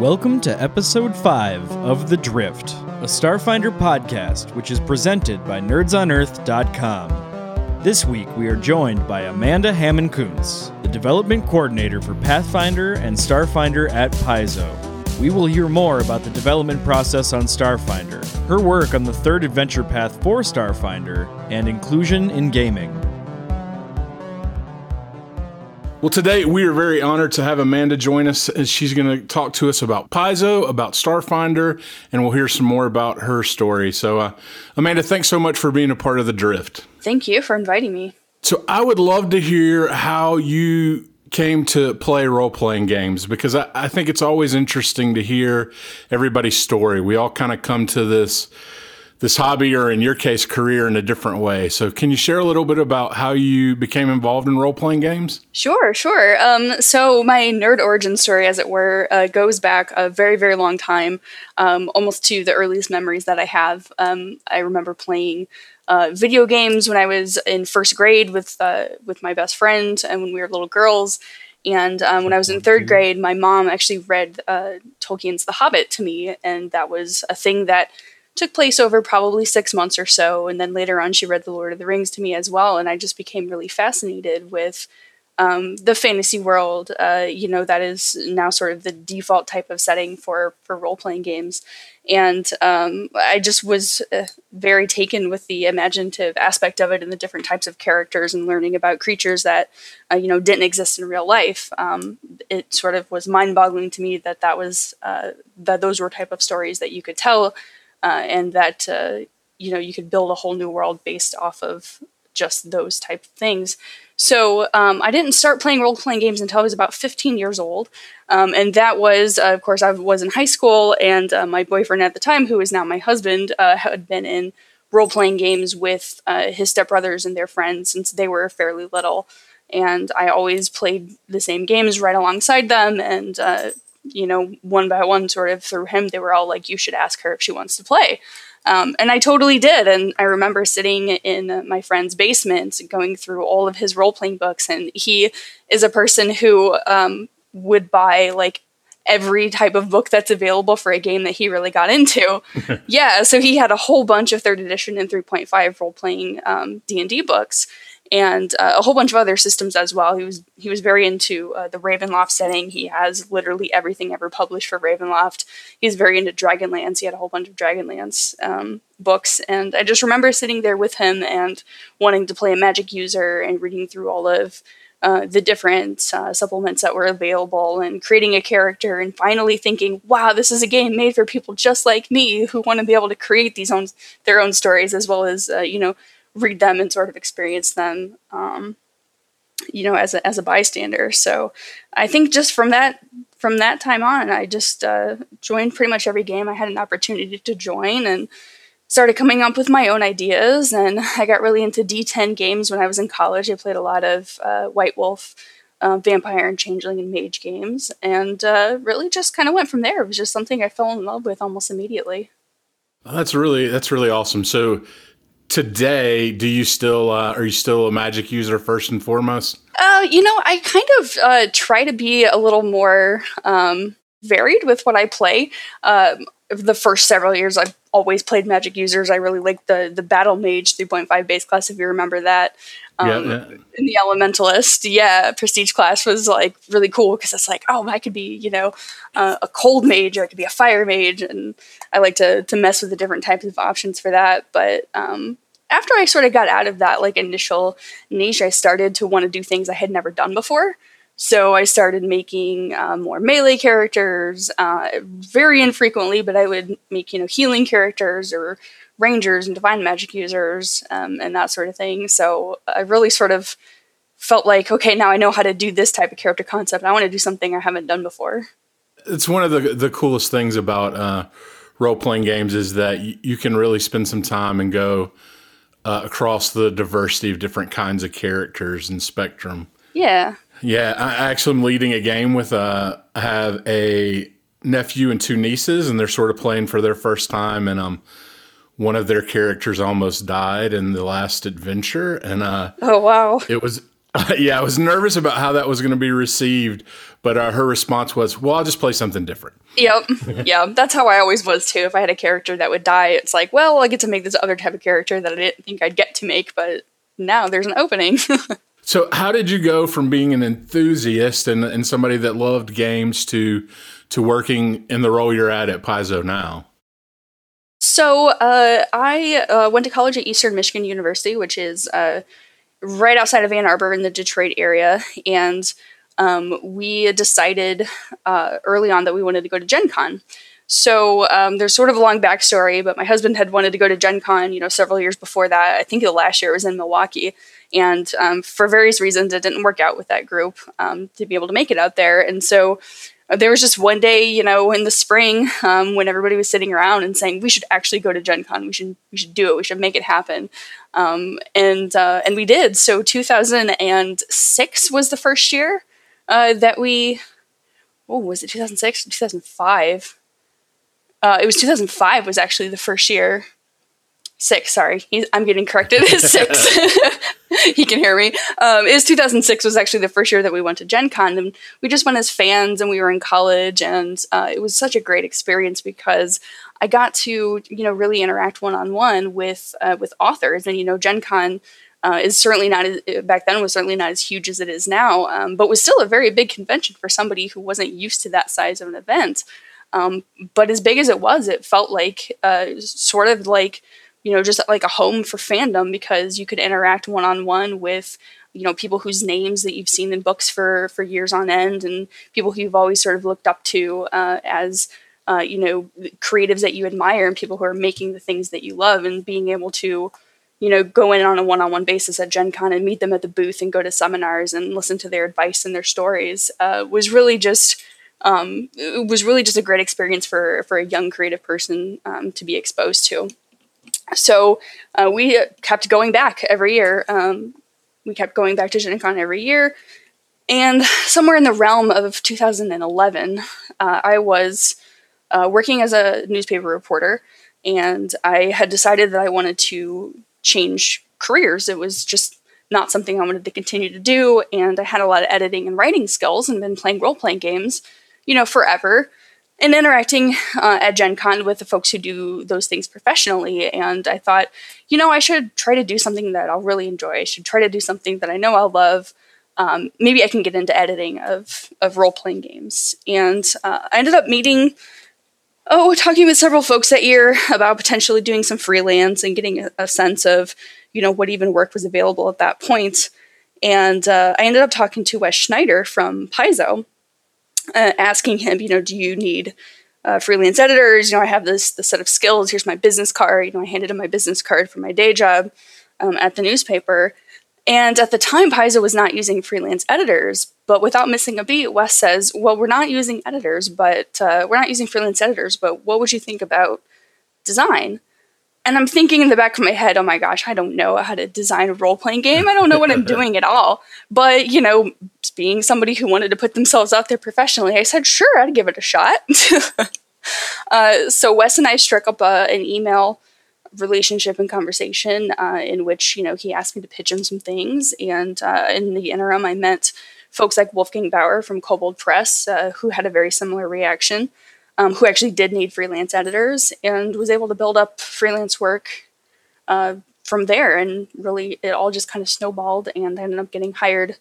Welcome to episode 5 of The Drift, a Starfinder podcast which is presented by nerdsonearth.com. This week we are joined by Amanda Hamon Kunz, the development coordinator for Pathfinder and Starfinder at Paizo. We will hear more about the development process on Starfinder, her work on the third adventure path for Starfinder, and inclusion in gaming. Well, today we are very honored to have Amanda join us. As she's going to talk to us about Paizo, about Starfinder, and we'll hear some more about her story. So, uh, Amanda, thanks so much for being a part of the Drift. Thank you for inviting me. So, I would love to hear how you came to play role playing games because I, I think it's always interesting to hear everybody's story. We all kind of come to this this hobby or in your case career in a different way. So can you share a little bit about how you became involved in role-playing games? Sure sure. Um, so my nerd origin story as it were uh, goes back a very very long time um, almost to the earliest memories that i have. Um, i remember playing uh, video games when i was in first grade with uh, with my best friend and when we were little girls. And um, when I was in third grade, my mom actually read uh, Tolkien's The Hobbit to me, and that was a thing that took place over probably six months or so. And then later on, she read The Lord of the Rings to me as well. And I just became really fascinated with um, the fantasy world. Uh, you know, that is now sort of the default type of setting for, for role playing games. And um, I just was uh, very taken with the imaginative aspect of it and the different types of characters and learning about creatures that, uh, you know, didn't exist in real life. Um, it sort of was mind boggling to me that that was, uh, that those were type of stories that you could tell uh, and that uh, you know you could build a whole new world based off of just those type of things. So um, I didn't start playing role playing games until I was about 15 years old, um, and that was, uh, of course, I was in high school, and uh, my boyfriend at the time, who is now my husband, uh, had been in role playing games with uh, his stepbrothers and their friends since they were fairly little, and I always played the same games right alongside them, and you know, one by one, sort of through him, they were all like, you should ask her if she wants to play. Um, and I totally did. And I remember sitting in my friend's basement going through all of his role playing books. And he is a person who um, would buy like every type of book that's available for a game that he really got into. yeah, so he had a whole bunch of third edition and 3.5 role playing um, D&D books and uh, a whole bunch of other systems as well. He was he was very into uh, the Ravenloft setting. He has literally everything ever published for Ravenloft. He's very into Dragonlance. He had a whole bunch of Dragonlance um, books, and I just remember sitting there with him and wanting to play a magic user and reading through all of. Uh, the different uh, supplements that were available and creating a character and finally thinking wow this is a game made for people just like me who want to be able to create these own their own stories as well as uh, you know read them and sort of experience them, um, you know, as a, as a bystander. So I think just from that from that time on, I just uh, joined pretty much every game I had an opportunity to join and started coming up with my own ideas. And I got really into D10 games when I was in college. I played a lot of uh, White Wolf. Uh, vampire and changeling and mage games and uh, really just kind of went from there it was just something i fell in love with almost immediately that's really that's really awesome so today, do you still uh, are you still a Magic user first and foremost? Uh, you know, I kind of uh, try to be a little more um, varied with what I play. Um, the first several years, I've always played Magic users. I really like the the Battle Mage 3.5 base class, if you remember that. Um, yeah, yeah. And the Elementalist, yeah, Prestige class was like really cool because it's like, oh, I could be, you know, uh, a cold mage or I could be a fire mage, and I like to to mess with the different types of options for that. But um, after I sort of got out of that like initial niche, I started to want to do things I had never done before. So I started making uh, more melee characters, uh, very infrequently, but I would make you know healing characters or rangers and divine magic users um, and that sort of thing. So I really sort of felt like, okay, now I know how to do this type of character concept. I want to do something I haven't done before. It's one of the the coolest things about uh, role playing games is that you can really spend some time and go uh, across the diversity of different kinds of characters and spectrum. Yeah. Yeah, I actually am leading a game with uh, I have a nephew and two nieces, and they're sort of playing for their first time, and um, one of their characters almost died in the last adventure, and uh, oh wow, it was Uh, yeah, I was nervous about how that was going to be received, but uh, her response was, "Well, I'll just play something different." Yep, yeah, that's how I always was too. If I had a character that would die, it's like, well, I get to make this other type of character that I didn't think I'd get to make, but now there's an opening. so, how did you go from being an enthusiast and, and somebody that loved games to to working in the role you're at at Paizo now? So, uh, I uh, went to college at Eastern Michigan University, which is uh, right outside of Ann Arbor in the Detroit area, and um, we decided uh, early on that we wanted to go to Gen Con. So um, there's sort of a long backstory, but my husband had wanted to go to Gen Con, you know, several years before that. I think the last year was in Milwaukee. And um, for various reasons, it didn't work out with that group um, to be able to make it out there. And so there was just one day, you know, in the spring um, when everybody was sitting around and saying we should actually go to Gen Con. We should we should do it. We should make it happen. Um, and uh, and we did. So 2006 was the first year uh, that we. Oh, was it 2006? 2005. Uh, it was 2005 was actually the first year. Six, sorry, He's, I'm getting corrected. six. he can hear me. Um, it was 2006 was actually the first year that we went to Gen Con, and we just went as fans, and we were in college, and uh, it was such a great experience because I got to you know really interact one on one with uh, with authors, and you know Gen Con. Uh, is certainly not as, back then was certainly not as huge as it is now, um, but was still a very big convention for somebody who wasn't used to that size of an event. Um, but as big as it was, it felt like uh, sort of like you know just like a home for fandom because you could interact one on one with you know people whose names that you've seen in books for for years on end and people who you've always sort of looked up to uh, as uh, you know creatives that you admire and people who are making the things that you love and being able to you know go in on a one-on-one basis at gen con and meet them at the booth and go to seminars and listen to their advice and their stories uh, was really just um, it was really just a great experience for for a young creative person um, to be exposed to so uh, we kept going back every year um, we kept going back to gen con every year and somewhere in the realm of 2011 uh, i was uh, working as a newspaper reporter, and I had decided that I wanted to change careers. It was just not something I wanted to continue to do, and I had a lot of editing and writing skills and been playing role playing games, you know, forever. And interacting uh, at Gen Con with the folks who do those things professionally. And I thought, you know, I should try to do something that I'll really enjoy. I should try to do something that I know I'll love. Um, maybe I can get into editing of, of role playing games. And uh, I ended up meeting oh, talking with several folks that year about potentially doing some freelance and getting a, a sense of, you know, what even work was available at that point. And uh, I ended up talking to Wes Schneider from Paizo, uh, asking him, you know, do you need uh, freelance editors? You know, I have this this set of skills. Here's my business card. You know, I handed him my business card for my day job um, at the newspaper. And at the time, Paizo was not using freelance editors, but without missing a beat, Wes says, Well, we're not using editors, but uh, we're not using freelance editors, but what would you think about design? And I'm thinking in the back of my head, oh my gosh, I don't know how to design a role playing game. I don't know what I'm doing at all. But, you know, being somebody who wanted to put themselves out there professionally, I said, sure, I'd give it a shot. uh, so Wes and I struck up uh, an email relationship and conversation uh, in which you know he asked me to pitch him some things and uh, in the interim i met folks like wolfgang baur from kobold press uh, who had a very similar reaction um, who actually did need freelance editors and was able to build up freelance work uh, from there. And really it all just kind of snowballed and i ended up getting hired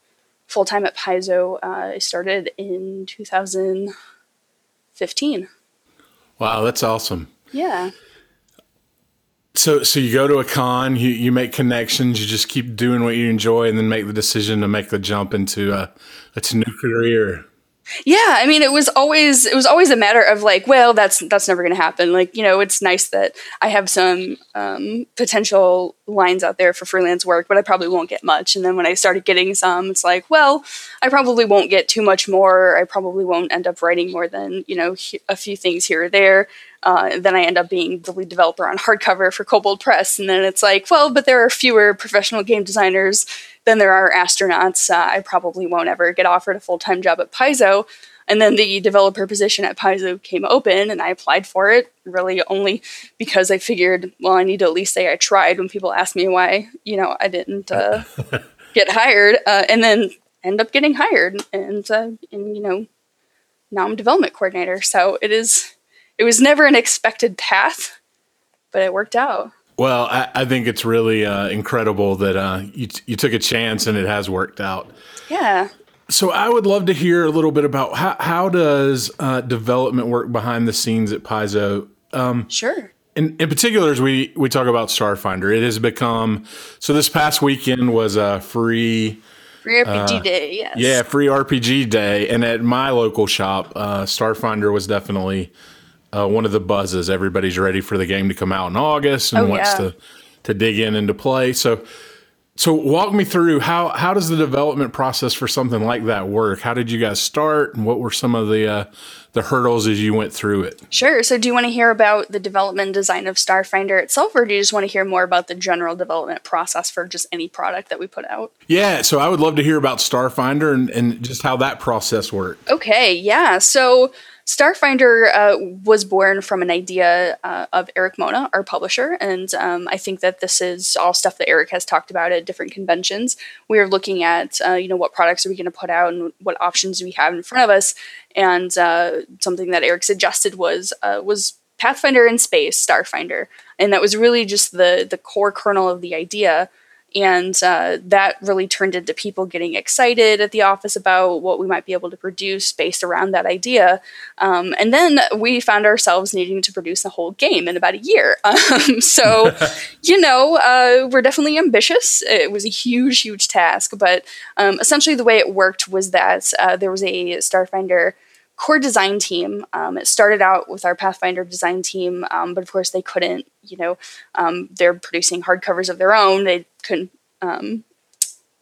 full-time at paizo. Uh, i started in 2015 wow that's awesome. Yeah. So, so you go to a con, you, you make connections, you just keep doing what you enjoy, and then make the decision to make the jump into a, a new career. Yeah, I mean, it was always it was always a matter of like, well, that's that's never going to happen. Like, you know, it's nice that I have some um, potential lines out there for freelance work, but I probably won't get much. And then when I started getting some, it's like, well, I probably won't get too much more. I probably won't end up writing more than you know a few things here or there. Uh, then I end up being the lead developer on hardcover for Kobold Press, and then it's like, well, but there are fewer professional game designers than there are astronauts. Uh, I probably won't ever get offered a full time job at Paizo. And then the developer position at Paizo came open, and I applied for it really only because I figured, well, I need to at least say I tried when people ask me why, you know, I didn't. Uh, get hired, uh, and then end up getting hired, and uh, and you know, now I'm development coordinator. So it is, it was never an expected path, but it worked out. Well, I, I think it's really uh, incredible that uh, you you took a chance and it has worked out. Yeah. So I would love to hear a little bit about how how does uh, development work behind the scenes at Paizo. Um, sure. In, in particular, as we, we talk about Starfinder, it has become so. This past weekend was a free free RPG uh, day. Yes. Yeah, free RPG day, and at my local shop, uh, Starfinder was definitely uh, one of the buzzes. Everybody's ready for the game to come out in August and oh, wants yeah. to to dig in and to play. So, so walk me through how how does the development process for something like that work? How did you guys start, and what were some of the uh, the hurdles as you went through it? Sure. So, do you want to hear about the development design of Starfinder itself, or do you just want to hear more about the general development process for just any product that we put out? Yeah. So, I would love to hear about Starfinder and, and just how that process worked. Okay. Yeah. So, Starfinder uh, was born from an idea uh, of Erik Mona, our publisher, and um, I think that this is all stuff that Erik has talked about at different conventions. We are looking at, uh, you know, what products are we going to put out and what options do we have in front of us, and uh, something that Erik suggested was uh, was Pathfinder in space, Starfinder, and that was really just the the core kernel of the idea and uh, that really turned into people getting excited at the office about what we might be able to produce based around that idea. Um, and then we found ourselves needing to produce a whole game in about a year. Um, so, you know, uh, we're definitely ambitious. It was a huge, huge task. But um, essentially, the way it worked was that uh, there was a Starfinder core design team. Um, it started out with our Pathfinder design team, um, but of course they couldn't. You know, um, they're producing hardcovers of their own. They couldn't um,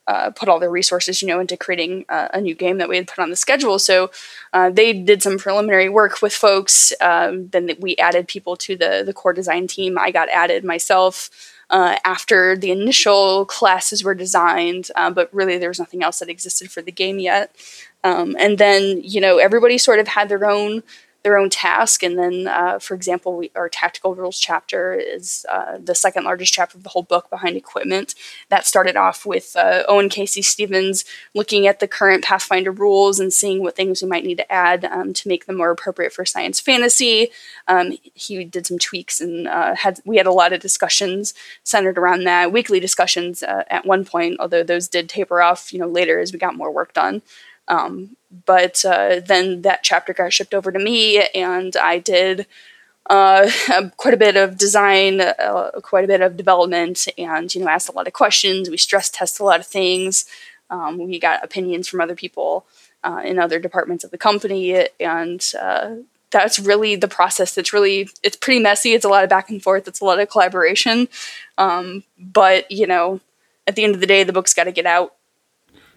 uh, put all their resources, you know, into creating uh, a new game that we had put on the schedule. So uh, they did some preliminary work with folks. Um, then we added people to the the core design team. I got added myself. Uh, after the initial classes were designed, uh, but really there was nothing else that existed for the game yet. Um, and then, you know, everybody sort of had their own their own task. And then, uh, for example, we, our tactical rules chapter is uh, the second largest chapter of the whole book behind equipment. That started off with uh, Owen K.C. Stephens looking at the current Pathfinder rules and seeing what things we might need to add um, to make them more appropriate for science fantasy. Um, he did some tweaks and uh, had we had a lot of discussions centered around that. Weekly discussions uh, at one point, although those did taper off, you know, later as we got more work done. Um, but uh, then that chapter got shipped over to me, and I did uh, quite a bit of design, uh, quite a bit of development, and you know asked a lot of questions. We stress test a lot of things. Um, we got opinions from other people uh, in other departments of the company, and uh, that's really the process. It's really it's pretty messy. It's a lot of back and forth. It's a lot of collaboration. Um, but you know, at the end of the day, the book's got to get out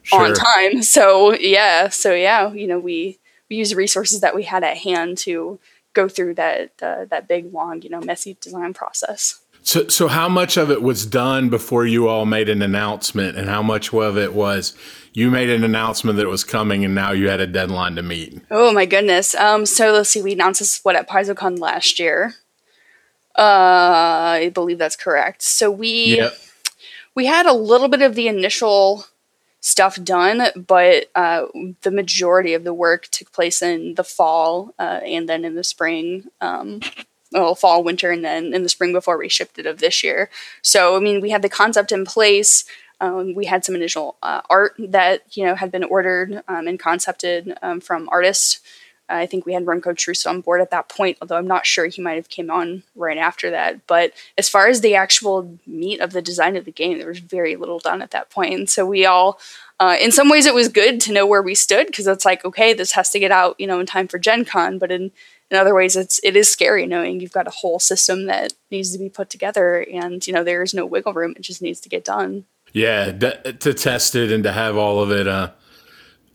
sure. on time. So yeah, so yeah, you know, we we use resources that we had at hand to go through that uh, that big long, you know, messy design process. So, so how much of it was done before you all made an announcement, and how much of it was you made an announcement that it was coming, and now you had a deadline to meet? Oh my goodness! Um, so let's see, we announced this what at PaizoCon last year. Uh, I believe that's correct. So we yep. we had a little bit of the initial stuff done, but uh, the majority of the work took place in the fall uh, and then in the spring. Um, well, fall, winter, and then in the spring before we shipped it of this year. So, I mean, we had the concept in place. Um, we had some initial uh, art that you know had been ordered um, and concepted um, from artists I think we had Remko Troost on board at that point, although I'm not sure he might have came on right after that. But as far as the actual meat of the design of the game, there was very little done at that point. And so we all, uh, in some ways, it was good to know where we stood because it's like, okay, this has to get out, you know, in time for Gen Con. But in in other ways, it's it is scary knowing you've got a whole system that needs to be put together, and you know there is no wiggle room; it just needs to get done. Yeah, to test it and to have all of it. Uh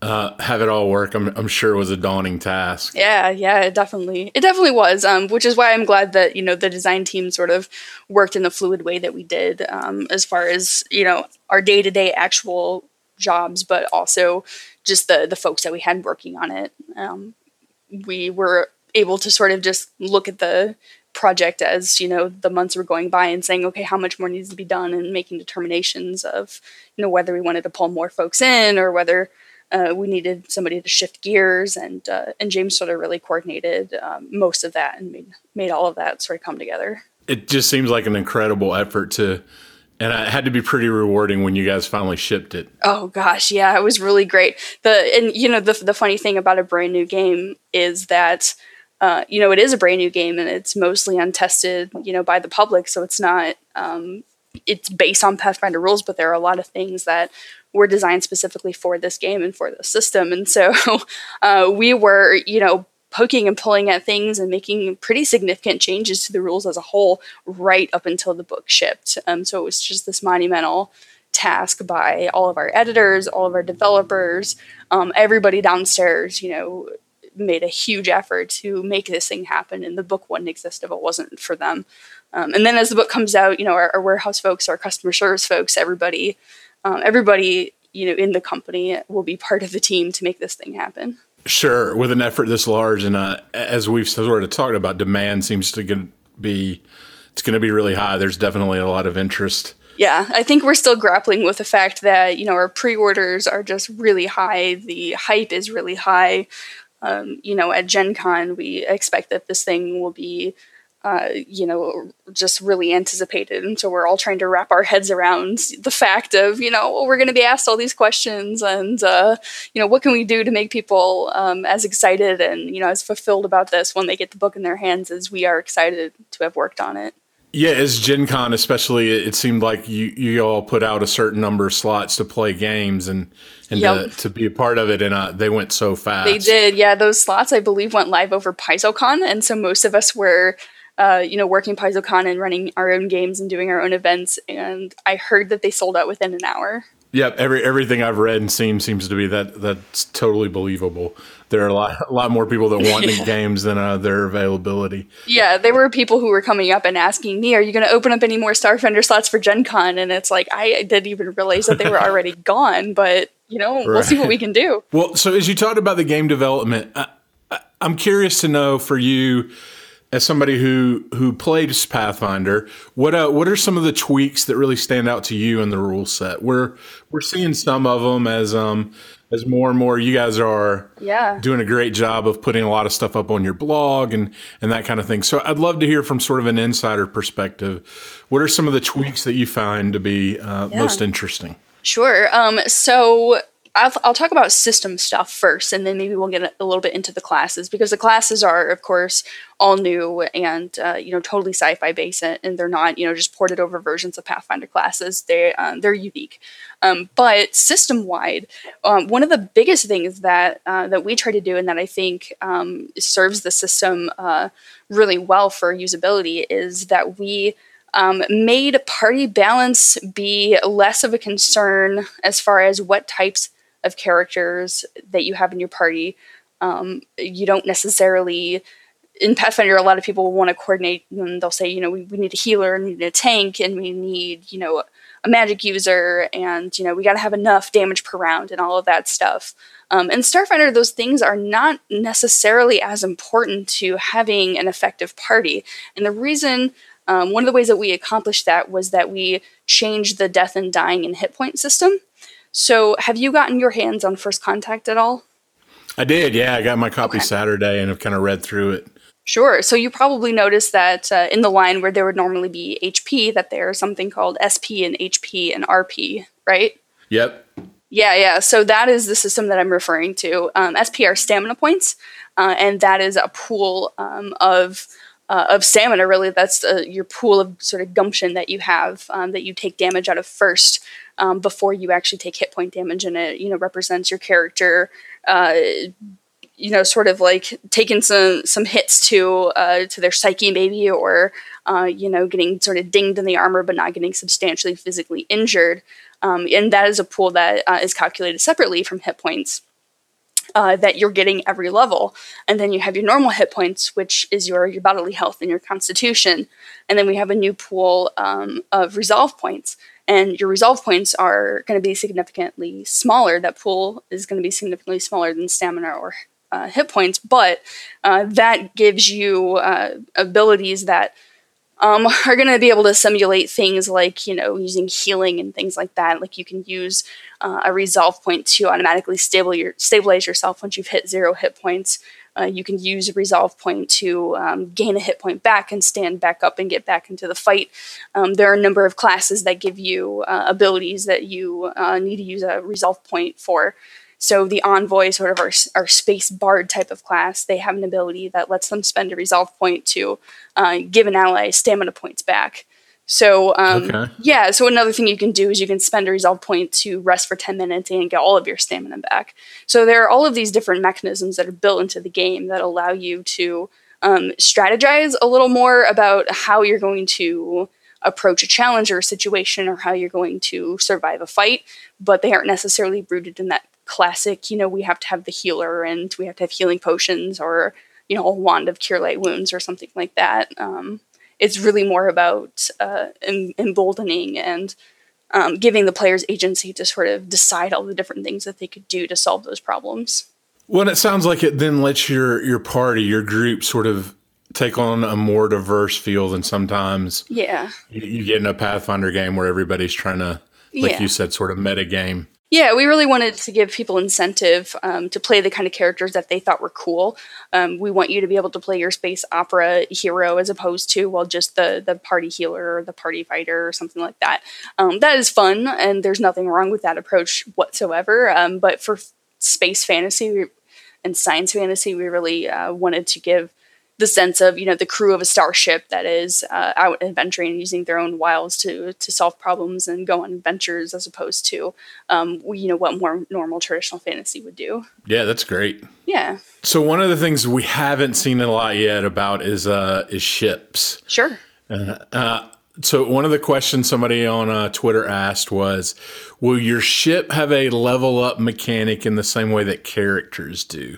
uh, have it all work, I'm, I'm sure was a daunting task. Yeah, yeah, it definitely, it definitely was. Um, which is why I'm glad that you know the design team sort of worked in the fluid way that we did, um, as far as you know our day to day actual jobs, but also just the the folks that we had working on it. Um, we were able to sort of just look at the project as you know the months were going by and saying okay how much more needs to be done and making determinations of you know whether we wanted to pull more folks in or whether uh, we needed somebody to shift gears and uh, and James sort of really coordinated um, most of that and made made all of that sort of come together. It just seems like an incredible effort to and it had to be pretty rewarding when you guys finally shipped it. Oh gosh, yeah, it was really great. The and you know the the funny thing about a brand new game is that uh, you know it is a brand new game and it's mostly untested, you know, by the public, so it's not um, it's based on Pathfinder rules, but there are a lot of things that were designed specifically for this game and for the system, and so uh, we were you know poking and pulling at things and making pretty significant changes to the rules as a whole right up until the book shipped. Um, so it was just this monumental task by all of our editors, all of our developers, um, everybody downstairs, you know, made a huge effort to make this thing happen. And the book wouldn't exist if it wasn't for them. Um, and then as the book comes out, you know, our, our warehouse folks, our customer service folks, everybody, um, everybody, you know, in the company will be part of the team to make this thing happen. Sure, with an effort this large, and uh, as we've sort of talked about, demand seems to be it's going to be really high. There's definitely a lot of interest. Yeah, I think we're still grappling with the fact that you know our pre-orders are just really high. The hype is really high. Um, you know, at Gen Con, we expect that this thing will be uh, you know, just really anticipated. And so we're all trying to wrap our heads around the fact of, you know, we're going to be asked all these questions and, uh, you know, what can we do to make people um, as excited and, you know, as fulfilled about this when they get the book in their hands as we are excited to have worked on it. Yeah, as Gen Con especially, it seemed like you, you all put out a certain number of slots to play games and and yep. to, to, be a part of it, and uh, they went so fast. They did, yeah. Those slots, I believe, went live over PaizoCon, and so most of us were uh, you know, working PaizoCon and running our own games and doing our own events. And I heard that they sold out within an hour. Yep, every everything I've read and seen seems to be that that's totally believable. There are a lot a lot more people that want yeah. games than uh, their availability. Yeah, there were people who were coming up and asking me, "Are you going to open up any more Starfinder slots for Gen Con?" And it's like I didn't even realize that they were already gone, but you know, right. we'll see what we can do. Well, so as you talked about the game development, I, I'm curious to know for you as somebody who who played Pathfinder, what uh, what are some of the tweaks that really stand out to you in the rule set? We're we're seeing some of them as um as more and more you guys are yeah. doing a great job of putting a lot of stuff up on your blog and and that kind of thing. So I'd love to hear from sort of an insider perspective. What are some of the tweaks that you find to be uh, yeah. most interesting? Sure. Um, so I'll, I'll, talk about system stuff first, and then maybe we'll get a little bit into the classes because the classes are, of course, all new and uh, you know totally sci-fi based, and they're not you know just ported over versions of Pathfinder classes. They um, they're unique, um, but system wide, um, one of the biggest things that uh, that we try to do, and that I think um, serves the system uh, really well for usability, is that we um, made party balance be less of a concern as far as what types of characters that you have in your party. Um, you don't necessarily in Pathfinder, a lot of people want to coordinate and they'll say, you know, we, we need a healer and we need a tank and we need, you know, a magic user and, you know, we got to have enough damage per round and all of that stuff. Um, in Starfinder, those things are not necessarily as important to having an effective party. And the reason, um, one of the ways that we accomplished that was that we changed the death and dying and hit point system. So, have you gotten your hands on First Contact at all? I did, yeah. I got my copy okay. Saturday and I've kind of read through it. Sure. So you probably noticed that uh, in the line where there would normally be HP, that there's something called SP and HP and RP, right? Yep. Yeah, yeah. So that is the system that I'm referring to. Um, SP are stamina points, uh, and that is a pool um, of uh, of stamina. Really, that's uh, your pool of sort of gumption that you have um, that you take damage out of first um, before you actually take hit point damage, and it you know represents your character. Uh, you know, sort of like taking some some hits to uh, to their psyche, maybe, or uh, you know, getting sort of dinged in the armor, but not getting substantially physically injured. Um, and that is a pool that uh, is calculated separately from hit points. Uh, that you're getting every level. And then you have your normal hit points, which is your, your bodily health and your constitution. And then we have a new pool um, of resolve points and your resolve points are going to be significantly smaller. That pool is going to be significantly smaller than stamina or uh, hit points, but uh, that gives you uh, abilities that um, are going to be able to simulate things like you know using healing and things like that. Like you can use uh, a resolve point to automatically stable your, stabilize yourself once you've hit zero hit points. Uh, you can use a resolve point to um, gain a hit point back and stand back up and get back into the fight. Um, there are a number of classes that give you uh, abilities that you uh, need to use a resolve point for. So the envoy, sort of our, our space bard type of class, they have an ability that lets them spend a resolve point to uh, give an ally stamina points back. So um, okay. yeah, so another thing you can do is you can spend a resolve point to rest for ten minutes and get all of your stamina back. So there are all of these different mechanisms that are built into the game that allow you to um, strategize a little more about how you're going to approach a challenge or a situation or how you're going to survive a fight, but they aren't necessarily rooted in that classic, you know, we have to have the healer and we have to have healing potions or, you know, a wand of cure light wounds or something like that. Um, it's really more about uh, em- emboldening and um, giving the players agency to sort of decide all the different things that they could do to solve those problems. Well, it sounds like it then lets your your party, your group, sort of take on a more diverse feel than sometimes. Yeah, you, you get in a Pathfinder game where everybody's trying to, like yeah. you said, sort of meta game. Yeah, we really wanted to give people incentive um, to play the kind of characters that they thought were cool. Um, we want you to be able to play your space opera hero as opposed to well just the the party healer or the party fighter or something like that. Um, that is fun, and there's nothing wrong with that approach whatsoever. Um, but for space fantasy and science fantasy, we really uh, wanted to give the sense of you know the crew of a starship that is uh, out adventuring and using their own wiles to to solve problems and go on adventures as opposed to um, you know what more normal traditional fantasy would do. Yeah that's great. Yeah. So one of the things we haven't seen a lot yet about is uh is ships. Sure. Uh, uh, so one of the questions somebody on uh, Twitter asked was, "Will your ship have a level up mechanic in the same way that characters do?"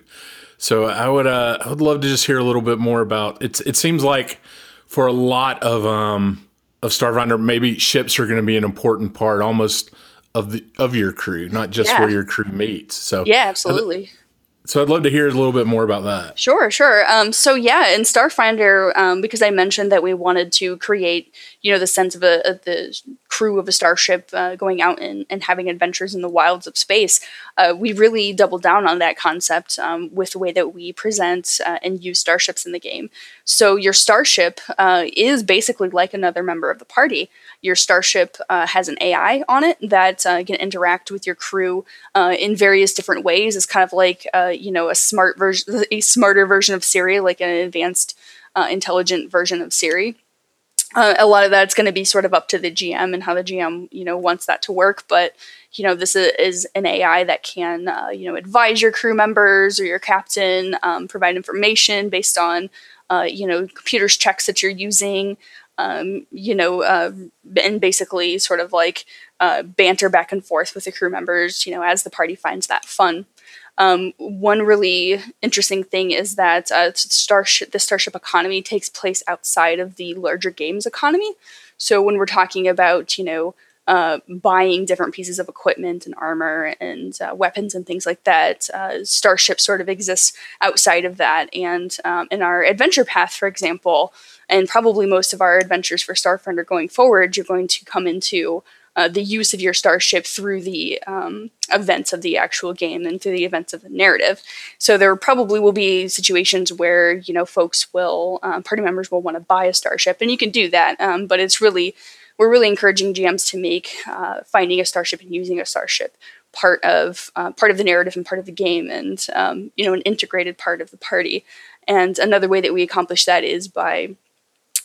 So I would uh, I would love to just hear a little bit more about it. It seems like for a lot of um of Starfinder, maybe ships are going to be an important part almost of the of your crew, not just yeah. where your crew meets. So yeah, absolutely. So I'd love to hear a little bit more about that. Sure, sure. Um, so yeah, in Starfinder, um, because I mentioned that we wanted to create, you know, the sense of, a, of the crew of a starship uh, going out and, and having adventures in the wilds of space, uh, we really doubled down on that concept um, with the way that we present uh, and use starships in the game. So your starship uh, is basically like another member of the party. Your starship uh, has an AI on it that uh, can interact with your crew in various different ways. It's kind of like you know a smart version, a smarter version of Siri, like an advanced, intelligent version of Siri. Uh, a lot of that's going to be sort of up to the GM and how the GM you know wants that to work, but you know this is, an AI that can uh, you know advise your crew members or your captain, um, provide information based on uh, you know computers checks that you're using. Um, you know, uh, and basically sort of like uh, banter back and forth with the crew members, you know, as the party finds that fun. Um, one really interesting thing is that uh, Starship, the Starship economy takes place outside of the larger games economy. So when we're talking about, you know, uh, buying different pieces of equipment and armor and uh, weapons and things like that. Uh, Starship sort of exists outside of that. And um, in our adventure path, for example, and probably most of our adventures for Starfinder going forward, you're going to come into uh, the use of your starship through the um, events of the actual game and through the events of the narrative. So there probably will be situations where you know folks will um, party members will want to buy a starship, and you can do that. Um, but it's really we're really encouraging GMs to make uh, finding a starship and using a starship part of uh, part of the narrative and part of the game, and um, you know an integrated part of the party. And another way that we accomplish that is by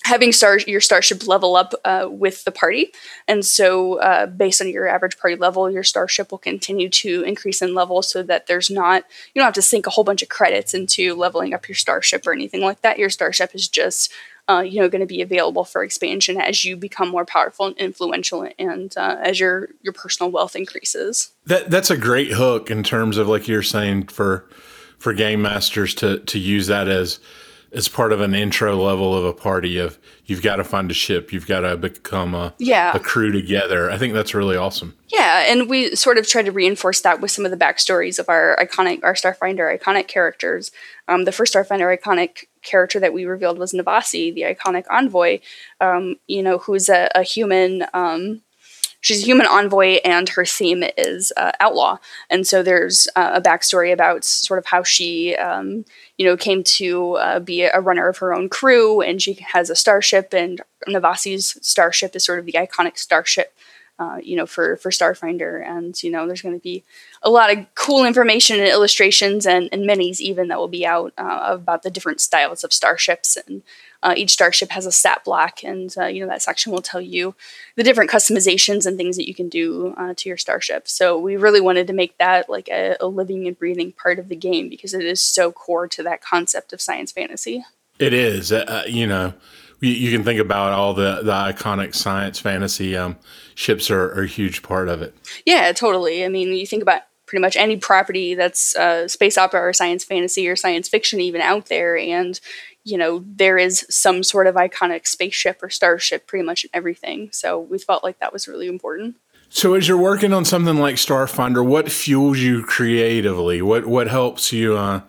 having star your starship level up uh, with the party, and so uh, based on your average party level, your starship will continue to increase in level, so that there's not you don't have to sink a whole bunch of credits into leveling up your starship or anything like that. Your starship is just uh, you know going to be available for expansion as you become more powerful and influential, and uh, as your your personal wealth increases. That that's a great hook in terms of like you're saying for for game masters to to use that as as part of an intro level of a party of you've got to find a ship, you've got to become a yeah. a crew together. I think that's really awesome. Yeah, and we sort of tried to reinforce that with some of the backstories of our iconic, our Starfinder iconic characters. Um, the first Starfinder iconic character that we revealed was Navasi, the iconic envoy. Um, you know, who's a, a human. Um, she's a human envoy, and her theme is uh, outlaw. And so there's uh, a backstory about sort of how she, um, you know, came to uh, be a runner of her own crew, and she has a starship, and Navasi's starship is sort of the iconic starship. Uh, you know, for for Starfinder, and you know, there's going to be a lot of cool information and illustrations and, and minis even that will be out uh, about the different styles of starships and uh, each starship has a stat block, and uh, you know that section will tell you the different customizations and things that you can do uh, to your starship. So we really wanted to make that like a, a, living and breathing part of the game because it is so core to that concept of science fantasy. It is, uh, uh, you know. You, you, can think about all the, the iconic science fantasy um, ships are, are a huge part of it. Yeah, totally. I mean, you think about pretty much any property that's uh, space opera or science fantasy or science fiction even out there and you know, there is some sort of iconic spaceship or starship pretty much in everything. So we felt like that was really important. So as you're working on something like Starfinder, what fuels you creatively? What what helps you uh,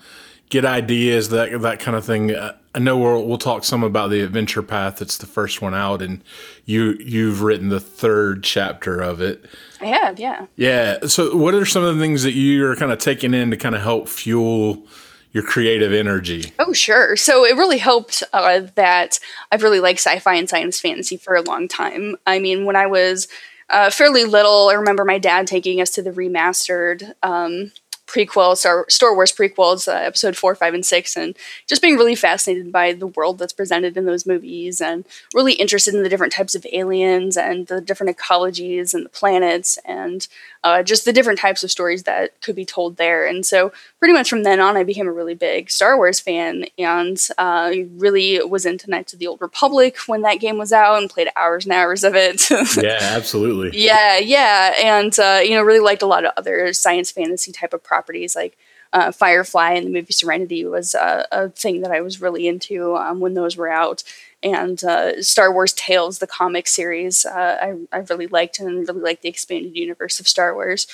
get ideas that that kind of thing? Uh, I know we'll, we'll talk some about the adventure path. It's the first one out, and you you've written the third chapter of it. I have, yeah. Yeah. So what are some of the things that you're kind of taking in to kind of help fuel? Your creative energy? Oh, sure. So it really helped uh, that I've really liked sci-fi and science fantasy for a long time. I mean, when I was uh, fairly little, I remember my dad taking us to the remastered um, prequel, Star, Star Wars prequels, uh, episode four, five, and six, and just being really fascinated by the world that's presented in those movies and really interested in the different types of aliens and the different ecologies and the planets and uh, just the different types of stories that could be told there. And so, pretty much from then on, I became a really big Star Wars fan and uh, really was into Knights of the Old Republic when that game was out and played hours and hours of it. yeah, absolutely. Yeah, yeah. And, uh, you know, really liked a lot of other science fantasy type of properties like uh, Firefly and the movie Serenity was uh, a thing that I was really into um, when those were out and uh, Star Wars Tales, the comic series, uh, I, I really liked and really liked the expanded universe of Star Wars.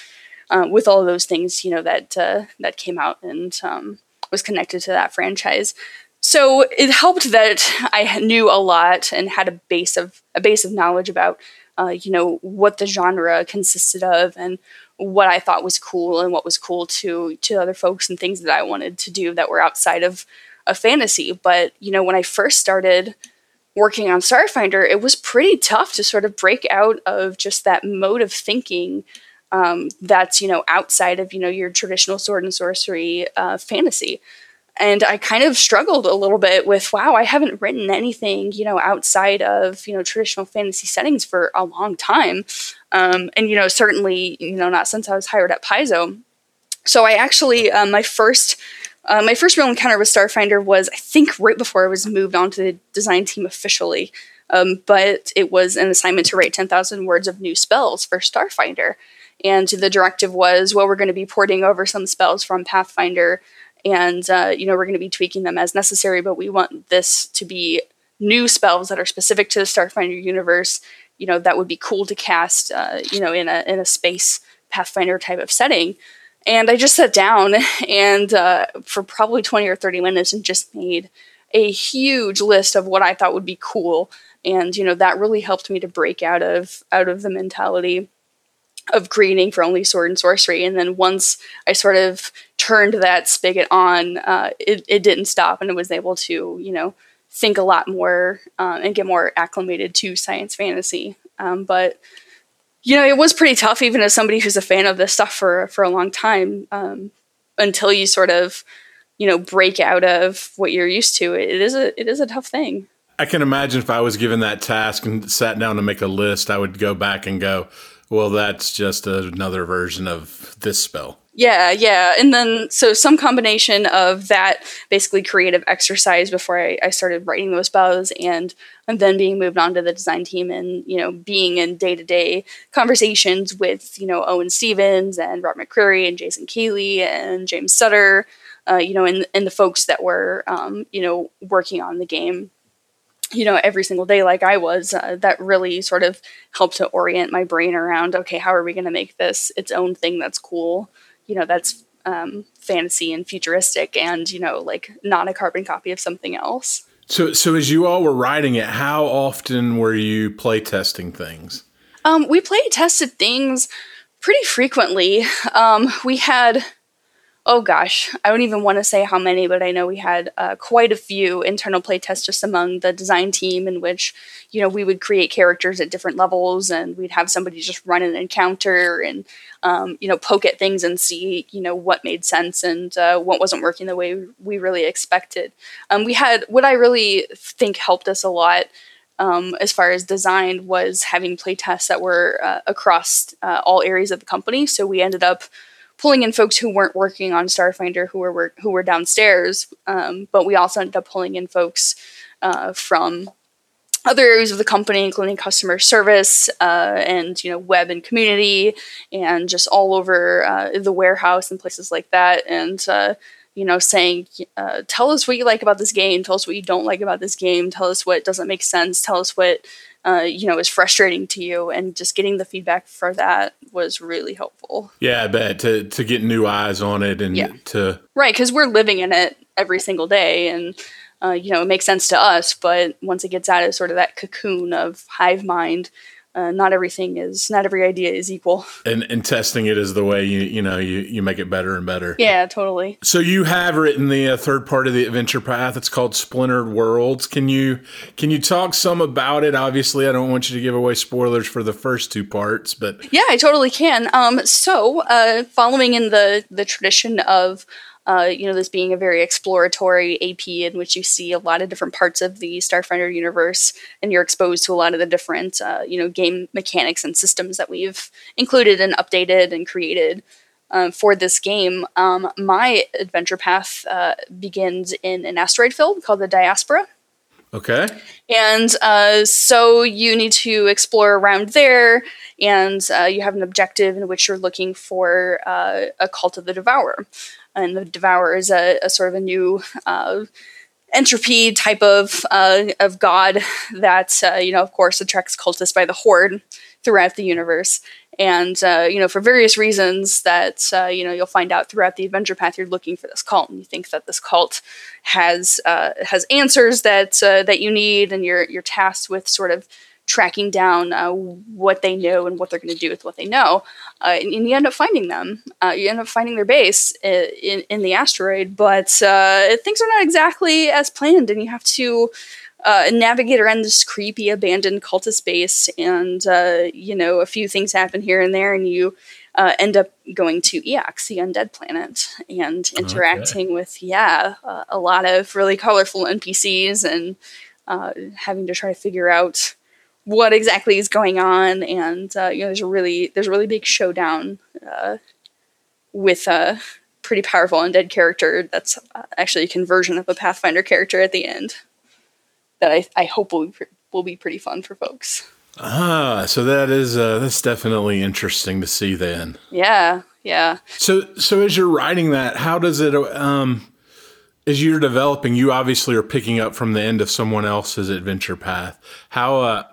Uh, with all those things, you know that uh, that came out and um, was connected to that franchise. So it helped that I knew a lot and had a base of a base of knowledge about, you know, what the genre consisted of and what I thought was cool and what was cool to to other folks and things that I wanted to do that were outside of a fantasy. But you know, when I first started working on Starfinder, it was pretty tough to sort of break out of just that mode of thinking um, that's you know outside of you know your traditional sword and sorcery uh, fantasy. And I kind of struggled a little bit with, wow, I haven't written anything, you know, outside of, you know, traditional fantasy settings for a long time. Um, and, you know, certainly, you know, not since I was hired at Paizo. So I actually, um, my first uh, my first real encounter with Starfinder was, I think, right before I was moved on to the design team officially. Um, but it was an assignment to write 10,000 words of new spells for Starfinder. And the directive was, well, we're going to be porting over some spells from Pathfinder, and uh, you know we're going to be tweaking them as necessary. But we want this to be new spells that are specific to the Starfinder universe. You know that would be cool to cast. Uh, you know in a in a space Pathfinder type of setting. And I just sat down and uh, for probably 20 or 30 minutes and just made a huge list of what I thought would be cool. And you know that really helped me to break out of out of the mentality of creating for only sword and sorcery. And then once I sort of turned that spigot on, uh, it, it didn't stop, and I was able to you know think a lot more uh, and get more acclimated to science fantasy. Um, but you know, it was pretty tough, even as somebody who's a fan of this stuff for for a long time, um, until you sort of, you know, break out of what you're used to. It is a it is a tough thing. I can imagine if I was given that task and sat down to make a list, I would go back and go, "Well, that's just another version of this spell." Yeah, yeah. And then, so some combination of that basically creative exercise before I, I, started writing those spells and, and then being moved on to the design team and, you know, being in day to day conversations with, you know, Owen Stephens and Rob McCreary and Jason Keeley and James Sutter. uh, you know, and, and the folks that were, um, you know, working on the game, you know, every single day, like I was, uh, that really sort of helped to orient my brain around, okay, how are we going to make this its own thing that's cool? You know, that's um, fantasy and futuristic and, you know, like not a carbon copy of something else. So, so as you all were writing it, how often were you play testing things? Um, we play tested things pretty frequently. Um, we had oh gosh, I don't even want to say how many, but I know we had uh, quite a few internal playtests just among the design team in which, you know, we would create characters at different levels and we'd have somebody just run an encounter and, um, you know, poke at things and see, you know, what made sense and uh, what wasn't working the way we really expected. Um, we had what I really think helped us a lot. Um, as far as design was having playtests that were uh, across uh, all areas of the company. So we ended up pulling in folks who weren't working on Starfinder who were who were downstairs, um, but we also ended up pulling in folks uh, from other areas of the company, including customer service uh, and you know web and community, and just all over uh, the warehouse and places like that, and uh, you know saying, uh, tell us what you like about this game, tell us what you don't like about this game, tell us what doesn't make sense, tell us what uh, you know is frustrating to you and just getting the feedback for that was really helpful yeah i bet to to get new eyes on it and yeah. to right because we're living in it every single day and uh, you know it makes sense to us but once it gets out of sort of that cocoon of hive mind uh, not everything is not every idea is equal. And and testing it is the way you you know you you make it better and better. Yeah totally. So you have written the uh, third part of the adventure path. It's called splintered worlds. Can you can you talk some about it? Obviously i don't want you to give away spoilers for the first two parts but yeah i totally can. Um so uh following in the the tradition of uh, you know, this being a very exploratory AP in which you see a lot of different parts of the Starfinder universe, and you're exposed to a lot of the different, uh, you know, game mechanics and systems that we've included and updated and created um, for this game. Um, my adventure path uh, begins in an asteroid field called the Diaspora. Okay. And uh, so you need to explore around there, and uh, you have an objective in which you're looking for uh, a cult of the Devourer and the Devourer is a, a sort of a new uh, entropy type of uh, of god that uh, you know, of course, attracts cultists by the horde throughout the universe. And uh, you know, for various reasons that uh, you know you'll find out throughout the adventure path, you're looking for this cult, and you think that this cult has uh, has answers that that you need, and you're you're tasked with sort of tracking down uh, what they know and what they're going to do with what they know. Uh, and, and, you end up finding them. Uh, you end up finding their base uh, in, in the asteroid, but uh, things are not exactly as planned, and you have to. Uh, navigate around this creepy abandoned cultist base, and you know a few things happen here and there, and you end up going to Eox, the undead planet, and interacting okay. with yeah a lot of really colorful NPCs, and having to try to figure out what exactly is going on, and uh, you know, there's a really there's a really big showdown uh, with a pretty powerful undead character that's uh, actually a conversion of a Pathfinder character at the end that I, I hope will be, will be pretty fun for folks. Ah, so that is uh, that's definitely interesting to see then. Yeah, yeah. So so as you're writing that, how does it um as you're developing, you obviously are picking up from the end of someone else's adventure path. How uh,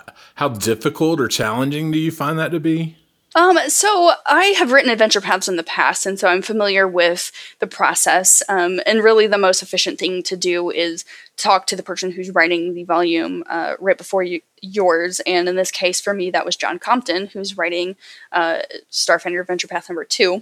how difficult or challenging do you find that to be? Um, so I have written adventure paths in the past, and so I'm familiar with the process. Um, and really, the most efficient thing to do is talk to the person who's writing the volume uh, right before you, yours. And in this case, for me, that was John Compton, who's writing uh, Starfinder Adventure Path number two.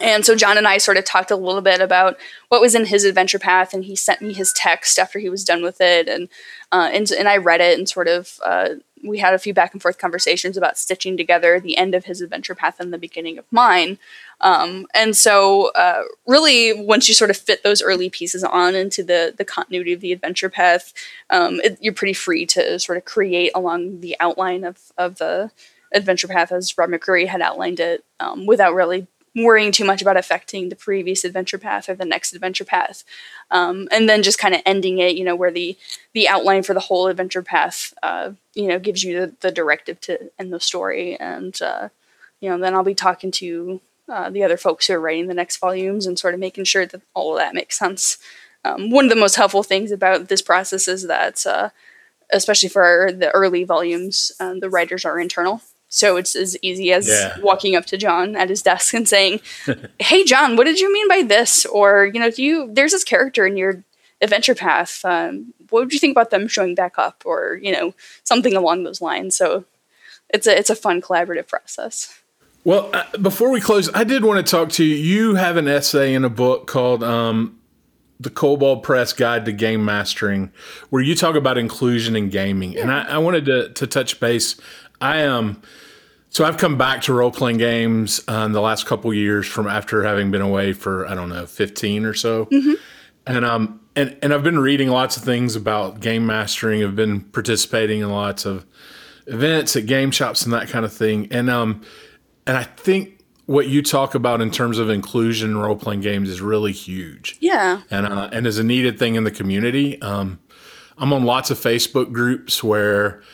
And so John and I sort of talked a little bit about what was in his adventure path, and he sent me his text after he was done with it, and uh, and, and I read it and sort of uh, we had a few back and forth conversations about stitching together the end of his adventure path and the beginning of mine. Um, and so, uh, really, once you sort of fit those early pieces on into the the continuity of the adventure path, um, it, you're pretty free to sort of create along the outline of of the adventure path as Rob McCreary had outlined it, um, without really worrying too much about affecting the previous adventure path or the next adventure path um, and then just kind of ending it you know where the the outline for the whole adventure path uh, you know gives you the, the, directive to end the story and uh, you know then i'll be talking to uh, the other folks who are writing the next volumes and sort of making sure that all of that makes sense. Um, one of the most helpful things about this process is that, uh, especially for the early volumes, um, the writers are internal. So it's as easy as yeah. walking up to John at his desk and saying, "Hey, John, what did you mean by this?" Or you know, do you there's this character in your adventure path. Um, what would you think about them showing back up, or you know, something along those lines? So it's a it's a fun collaborative process. Well, uh, before we close, I did want to talk to you. You have an essay in a book called um, "The Kobold Press Guide to Game Mastering," where you talk about inclusion in gaming, yeah. and I, I, wanted to to touch base. I am. Um, so I've come back to role playing games uh, in the last couple years from after having been away for I don't know fifteen or so, mm-hmm. and um and and I've been reading lots of things about game mastering. I've been participating in lots of events at game shops and that kind of thing, and um and I think what you talk about in terms of inclusion in role playing games is really huge. Yeah. And uh, and is a needed thing in the community. Um, I'm on lots of Facebook groups where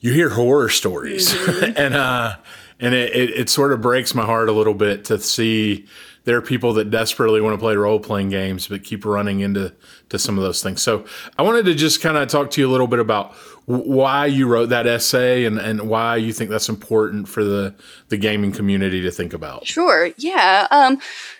you hear horror stories, mm-hmm. and uh, and it, it, it sort of breaks my heart a little bit to see there are people that desperately want to play role playing games but keep running into to some of those things. So I wanted to just kind of talk to you a little bit about why you wrote that essay and, and why you think that's important for the, the gaming community to think about. Sure. Yeah. Um,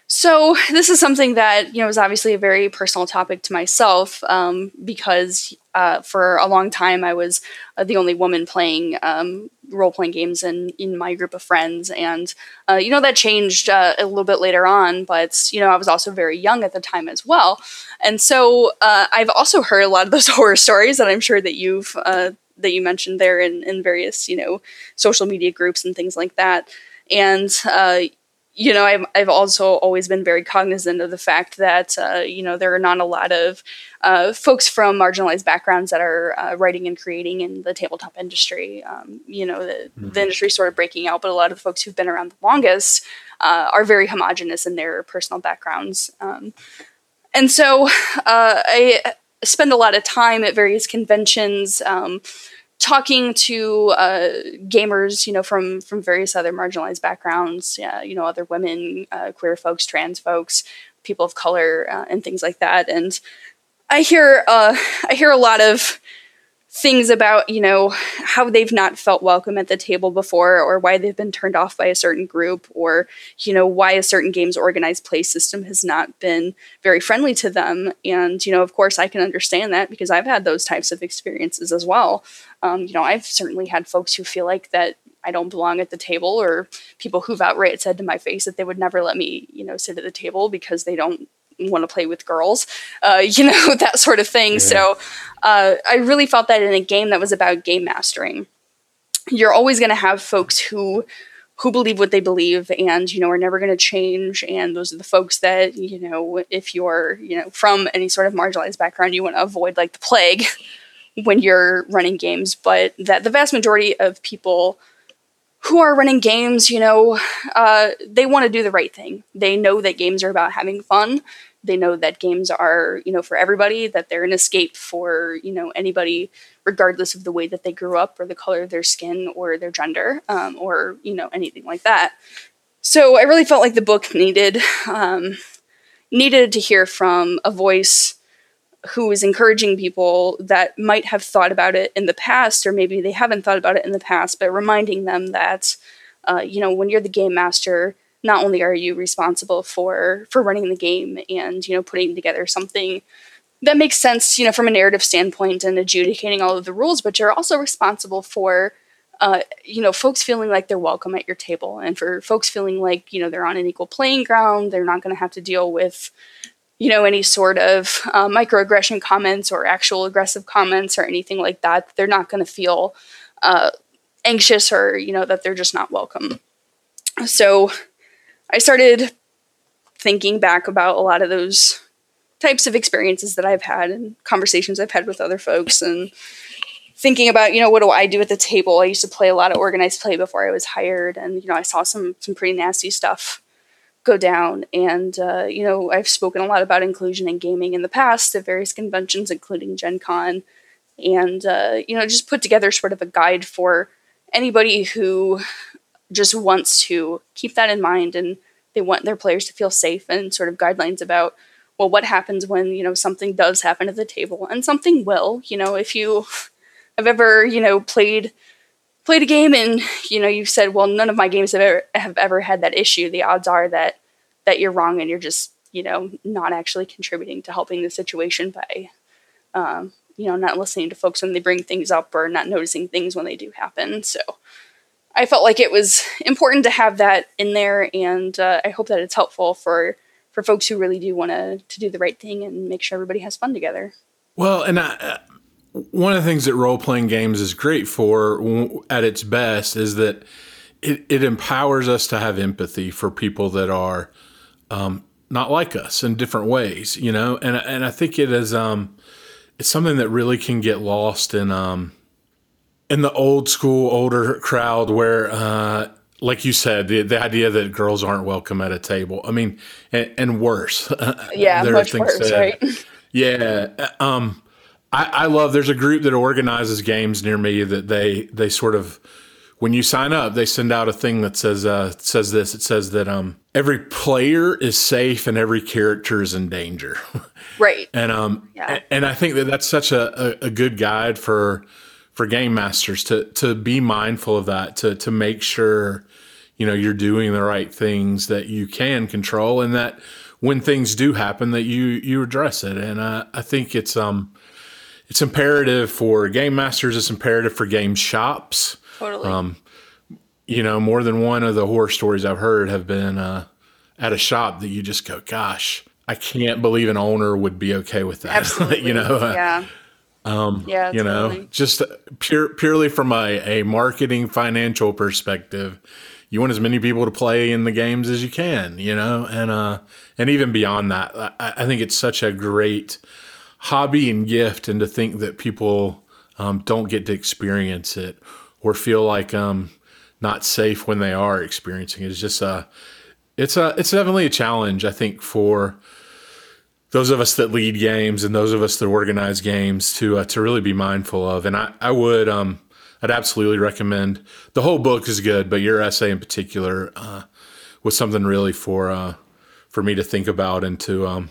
so this is something that you know is obviously a very personal topic to myself um, because uh, for a long time I was uh, the only woman playing um, role playing games in in my group of friends, and uh, you know that changed uh, a little bit later on. But you know I was also very young at the time as well, and so uh, I've also heard a lot of those horror stories that I'm sure that you've uh, that you mentioned there in, in various you know social media groups and things like that. And you know, I've, I've also always been very cognizant of the fact that, uh, you know, there are not a lot of uh, folks from marginalized backgrounds that are uh, writing and creating in the tabletop industry. Um, you know, the, mm-hmm. the industry sort of breaking out, but a lot of the folks who've been around the longest uh, are very homogenous in their personal backgrounds. Um, and so uh, I spend a lot of time at various conventions. Um, talking to uh, gamers, you know, from from various other marginalized backgrounds, you know, other women, uh, queer folks, trans folks, people of color, uh, and things like that. And I hear uh, I hear a lot of things about you know how they've not felt welcome at the table before or why they've been turned off by a certain group or you know why a certain game's organized play system has not been very friendly to them. And you know of course i can understand that because i've had those types of experiences as well. Um, you know i've certainly had folks who feel like that I don't belong at the table, or people who've outright said to my face that they would never let me, you know, sit at the table because they don't want to play with girls, uh, you know, that sort of thing. Yeah. So uh, I really felt that in a game that was about game mastering, you're always going to have folks who who believe what they believe and you know are never going to change and those are the folks that you know if you're you know from any sort of marginalized background you want to avoid like the plague when you're running games but that the vast majority of people who are running games you know uh, they want to do the right thing they know that games are about having fun they know that games are you know for everybody that they're an escape for you know anybody regardless of the way that they grew up or the color of their skin or their gender um, or you know anything like that. So i really felt like the book needed um, needed to hear from a voice who is encouraging people that might have thought about it in the past or maybe they haven't thought about it in the past but reminding them that uh, you know when you're the game master not only are you responsible for for running the game and you know putting together something that makes sense you know from a narrative standpoint and adjudicating all of the rules but you're also responsible for uh, you know folks feeling like they're welcome at your table and for folks feeling like you know they're on an equal playing ground they're not going to have to deal with you know any sort of uh, microaggression comments or actual aggressive comments or anything like that. They're not going to feel uh, anxious or you know that they're just not welcome. So I started thinking back about a lot of those types of experiences that I've had and conversations I've had with other folks and thinking about, you know, what do I do at the table? I used to play a lot of organized play before I was hired and you know, I saw some some pretty nasty stuff go down and uh, you know, I've spoken a lot about inclusion in gaming in the past at various conventions including Gen Con and uh, you know, just put together sort of a guide for anybody who just wants to keep that in mind and they want their players to feel safe and sort of guidelines about well what happens when you know something does happen at the table and something will you know if you have ever you know played played a game and you know you've said well none of my games have ever have ever had that issue the odds are that that you're wrong and you're just you know not actually contributing to helping the situation by um, you know not listening to folks when they bring things up or not noticing things when they do happen. So I felt like it was important to have that in there, and uh, I hope that it's helpful for for folks who really do want to to do the right thing and make sure everybody has fun together. Well, and I, uh, one of the things that role playing games is great for at its best is that it, it empowers us to have empathy for people that are um, not like us in different ways, you know, and and I think it is um, it's something that really can get lost in um, in the old school, older crowd where, uh, like you said, the, the idea that girls aren't welcome at a table. I mean, and, and worse. Yeah, much worse, that, right? Yeah. Um, I, I love. There's a group that organizes games near me that they they sort of when you sign up, they send out a thing that says uh, says this. It says that um, every player is safe and every character is in danger. Right. and um, yeah. and I think that that's such a, a, a good guide for for game masters to to be mindful of that to to make sure you know you're doing the right things that you can control and that when things do happen that you you address it. And uh, I think it's um it's imperative for game masters it's imperative for game shops. Totally. Um you know more than one of the horror stories I've heard have been uh at a shop that you just go gosh I can't believe an owner would be okay with that. Absolutely. you know yeah um, yeah, you totally. know, just pure, purely from a, a marketing financial perspective, you want as many people to play in the games as you can, you know, and uh, and even beyond that, I, I think it's such a great hobby and gift, and to think that people um, don't get to experience it or feel like um, not safe when they are experiencing it is just a, it's a, it's definitely a challenge, I think, for those of us that lead games and those of us that organize games to uh, to really be mindful of. And I, I would um, I'd absolutely recommend the whole book is good, but your essay in particular uh, was something really for uh, for me to think about and to um,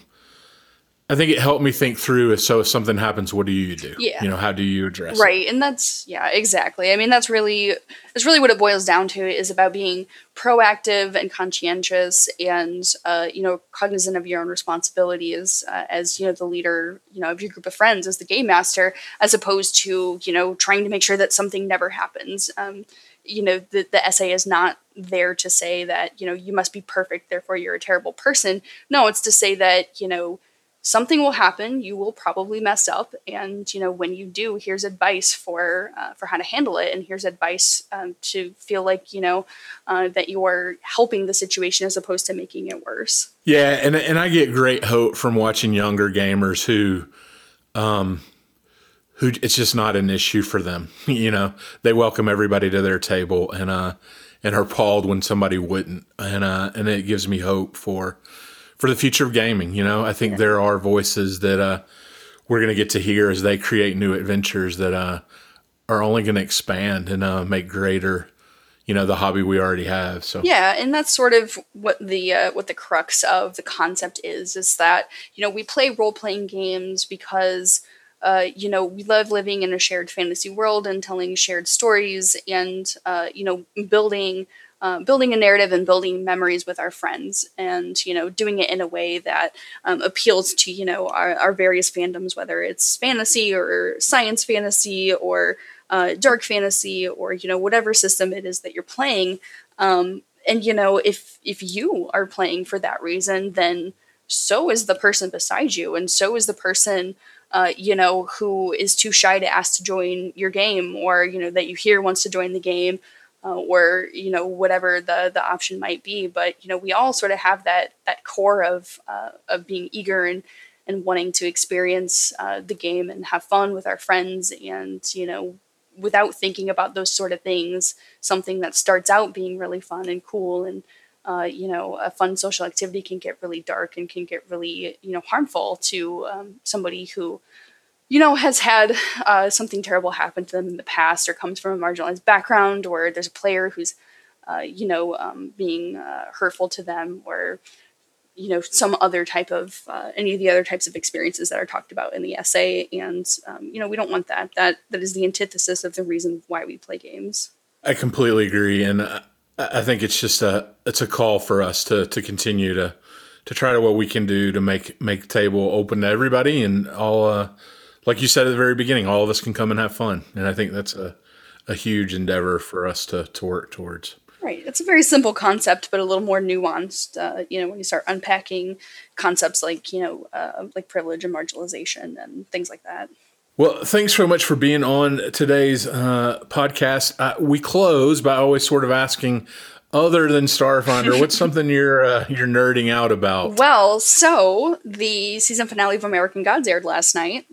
I think it helped me think through. So if something happens, what do you do? Yeah. You know, how do you address right. it? Right. And that's, yeah, exactly. I mean, that's really, that's really what it boils down to is about being proactive and conscientious and, uh, you know, cognizant of your own responsibilities uh, as, you know, the leader, you know, of your group of friends as the game master, as opposed to, you know, trying to make sure that something never happens. Um, you know, the, the essay is not there to say that, you know, you must be perfect, therefore you're a terrible person. No, it's to say that, you know, something will happen you will probably mess up and you know when you do here's advice for uh, for how to handle it and here's advice um, to feel like you know uh, that you're helping the situation as opposed to making it worse. Yeah and, and i get great hope from watching younger gamers who um who it's just not an issue for them you know? They welcome everybody to their table and uh and are appalled when somebody wouldn't and uh and it gives me hope for for the future of gaming. You know, I think yeah. there are voices that uh, we're going to get to hear as they create new adventures that uh, are only going to expand and uh, make greater. You know the hobby we already have. So yeah, and that's sort of what the uh, what the crux of the concept is. Is that you know we play role playing games because uh, you know, we love living in a shared fantasy world and telling shared stories and, uh, you know, building uh, building a narrative and building memories with our friends and you know doing it in a way that um, appeals to you know our, our, various fandoms whether it's fantasy or science fantasy or uh, dark fantasy or you know whatever system it is that you're playing. Um, and you know if if you are playing for that reason then so is the person beside you and so is the person uh, you know who is too shy to ask to join your game or you know that you hear wants to join the game uh, or you know whatever the the option might be. But you know we all sort of have that that core of uh, of being eager and and wanting to experience uh, the game and have fun with our friends and you know without thinking about those sort of things something that starts out being really fun and cool and uh, you know a fun social activity can get really dark and can get really you know harmful to um, somebody who you know, has had uh, something terrible happen to them in the past or comes from a marginalized background or there's a player who's uh, you know, um, being uh, hurtful to them or you know some other type of uh, any of the other types of experiences that are talked about in the essay. And um, you know we don't want that. That that is the antithesis of the reason why we play games. I completely agree. And I, think it's just a it's a call for us to to continue to to try to what we can do to make make table open to everybody and all uh, like you said at the very beginning all of us can come and have fun and i think that's a a huge endeavor for us to to work towards Right. It's a very simple concept, but a little more nuanced. Uh, you know, when you start unpacking concepts like you know, uh, like privilege and marginalization and things like that. Well, thanks so much for being on today's uh, podcast. Uh, we close by always sort of asking, other than Starfinder, what's something you're uh, you're nerding out about? Well, so the season finale of American Gods aired last night.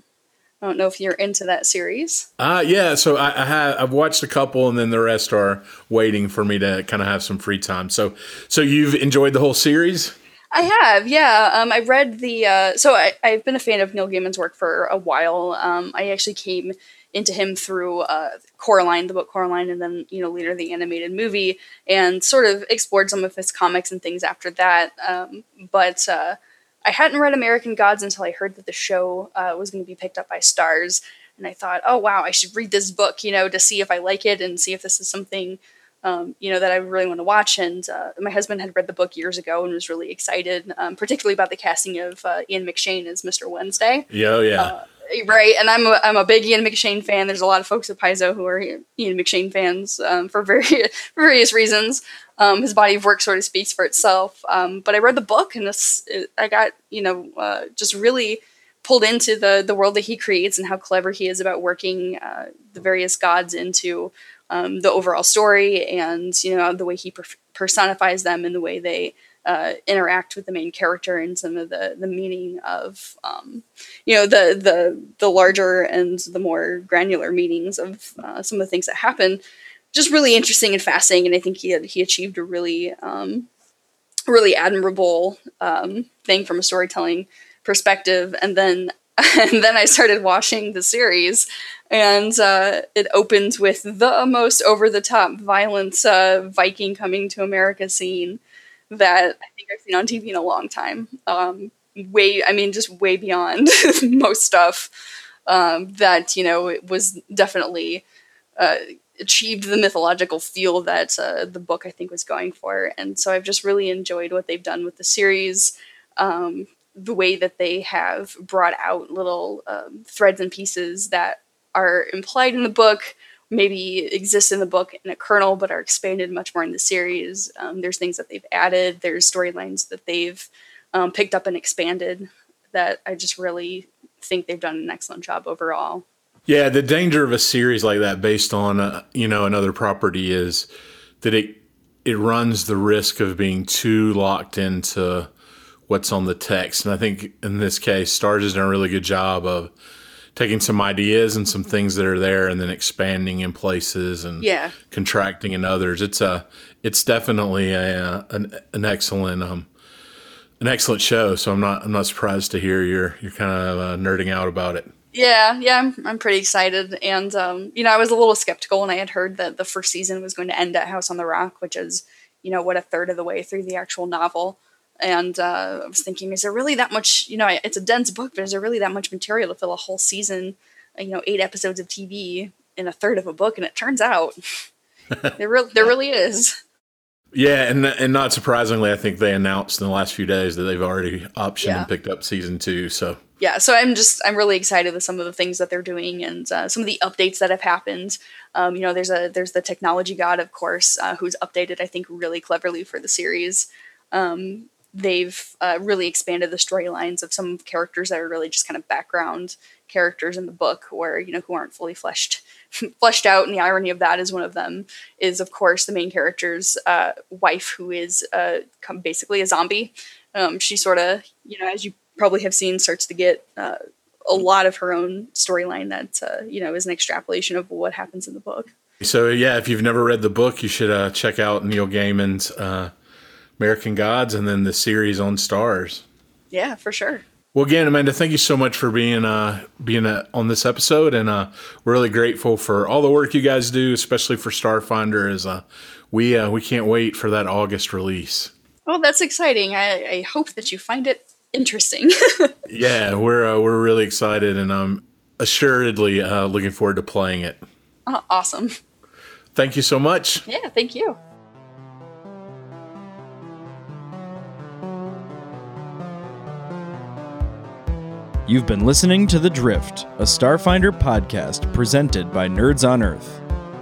I don't know if you're into that series. Uh yeah. So I, I have I've watched a couple, and then the rest are waiting for me to kind of have some free time. So so you've enjoyed the whole series. I have, yeah. Um, I read the. Uh, so I, I've been a fan of Neil Gaiman's work for a while. Um, I actually came into him through uh, Coraline, the book Coraline, and then you know later the animated movie, and sort of explored some of his comics and things after that. Um, but uh, I hadn't read American Gods until I heard that the show uh, was going to be picked up by Starz, and I thought, oh wow, I should read this book, you know, to see if I like it and see if this is something, um, you know, that I really want to watch. And uh, my husband had read the book years ago and was really excited, um, particularly about the casting of uh, Ian McShane as Mr. Wednesday. Yeah, oh, yeah. Right, and I'm a, I'm a big Ian McShane fan. There's a lot of folks at Paizo who are Ian McShane fans um, for very, various reasons. Um, his body of work sort of speaks for itself. Um, but I read the book and this, it, I got, you know, uh, just really pulled into the, the world that he creates and how clever he is about working uh, the various gods into um, the overall story and, you know, the way he per- personifies them and the way they uh, interact with the main character and some of the, the meaning of, um, you know, the, the, the larger and the more granular meanings of uh, some of the things that happen just really interesting and fascinating. And I think he had, he achieved a really um, really admirable um, thing from a storytelling perspective. And then and then I started watching the series, and uh, it opens with the most over the top violent uh, Viking coming to America scene that I think I've seen on TV in a long time. Um, way, I mean, just way beyond most stuff um, that you know was definitely. Uh, achieved the mythological feel that uh, the book I think was going for. And so I've just really enjoyed what they've done with the series, um, the way that they have brought out little um, threads and pieces that are implied in the book, maybe exist in the book in a kernel, but are expanded much more in the series. Um, there's things that they've added, there's storylines that they've um, picked up and expanded that I just really think they've done an excellent job overall. Yeah, the danger of a series like that based on a, you know another property is that it it runs the risk of being too locked into what's on the text. And I think in this case, Starz has done a really good job of taking some ideas and some things that are there and then expanding in places and yeah. contracting in others. It's a it's definitely a, an, an excellent um an excellent show. So I'm not I'm not surprised to hear you're you're kind of uh, nerding out about it. Yeah, yeah, I'm, I'm pretty excited. And, um, you know, I was a little skeptical when I had heard that the first season was going to end at House on the Rock, which is, you know, what a third of the way through the actual novel. And uh, I was thinking, is there really that much, you know, it's a dense book, but is there really that much material to fill a whole season, you know, eight episodes of TV in a third of a book? And it turns out there, re- there really is. Yeah, and and not surprisingly, I think they announced in the last few days that they've already optioned yeah. and picked up season two. So yeah, so I'm just I'm really excited with some of the things that they're doing and uh, some of the updates that have happened. Um, you know, there's a there's the technology god, of course, uh, who's updated I think really cleverly for the series. Um, they've uh, really expanded the storylines of some characters that are really just kind of background characters in the book, where you know who aren't fully fleshed fleshed out. And the irony of that is one of them is of course the main character's uh, wife, who is uh, basically a zombie. Um, she sort of you know as you probably have seen starts to get uh, a lot of her own storyline that uh, you know is an extrapolation of what happens in the book. So yeah, if you've never read the book, you should uh, check out Neil Gaiman's uh, American Gods and then the series on Starz. Yeah, for sure. Well, again, Amanda, thank you so much for being uh, being uh, on this episode, and uh, we're really grateful for all the work you guys do, especially for Starfinder. As uh, we uh, we can't wait for that August release. Well, that's exciting. I, I hope that you find it interesting. yeah, we're uh, we're really excited, and I'm assuredly uh, looking forward to playing it. Oh, awesome. Thank you so much. Yeah, thank you. You've been listening to The Drift, a Starfinder podcast presented by Nerds on Earth.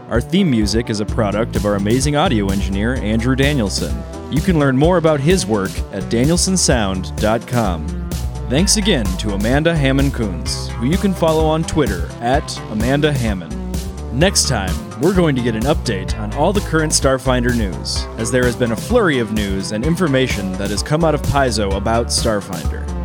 Our theme music is a product of our amazing audio engineer, Andrew Danielson. You can learn more about his work at danielsonsound.com. Thanks again to Amanda Hamon Kunz, who you can follow on Twitter at Amanda Hammond. Next time, we're going to get an update on all the current Starfinder news, as there has been a flurry of news and information that has come out of Paizo about Starfinder.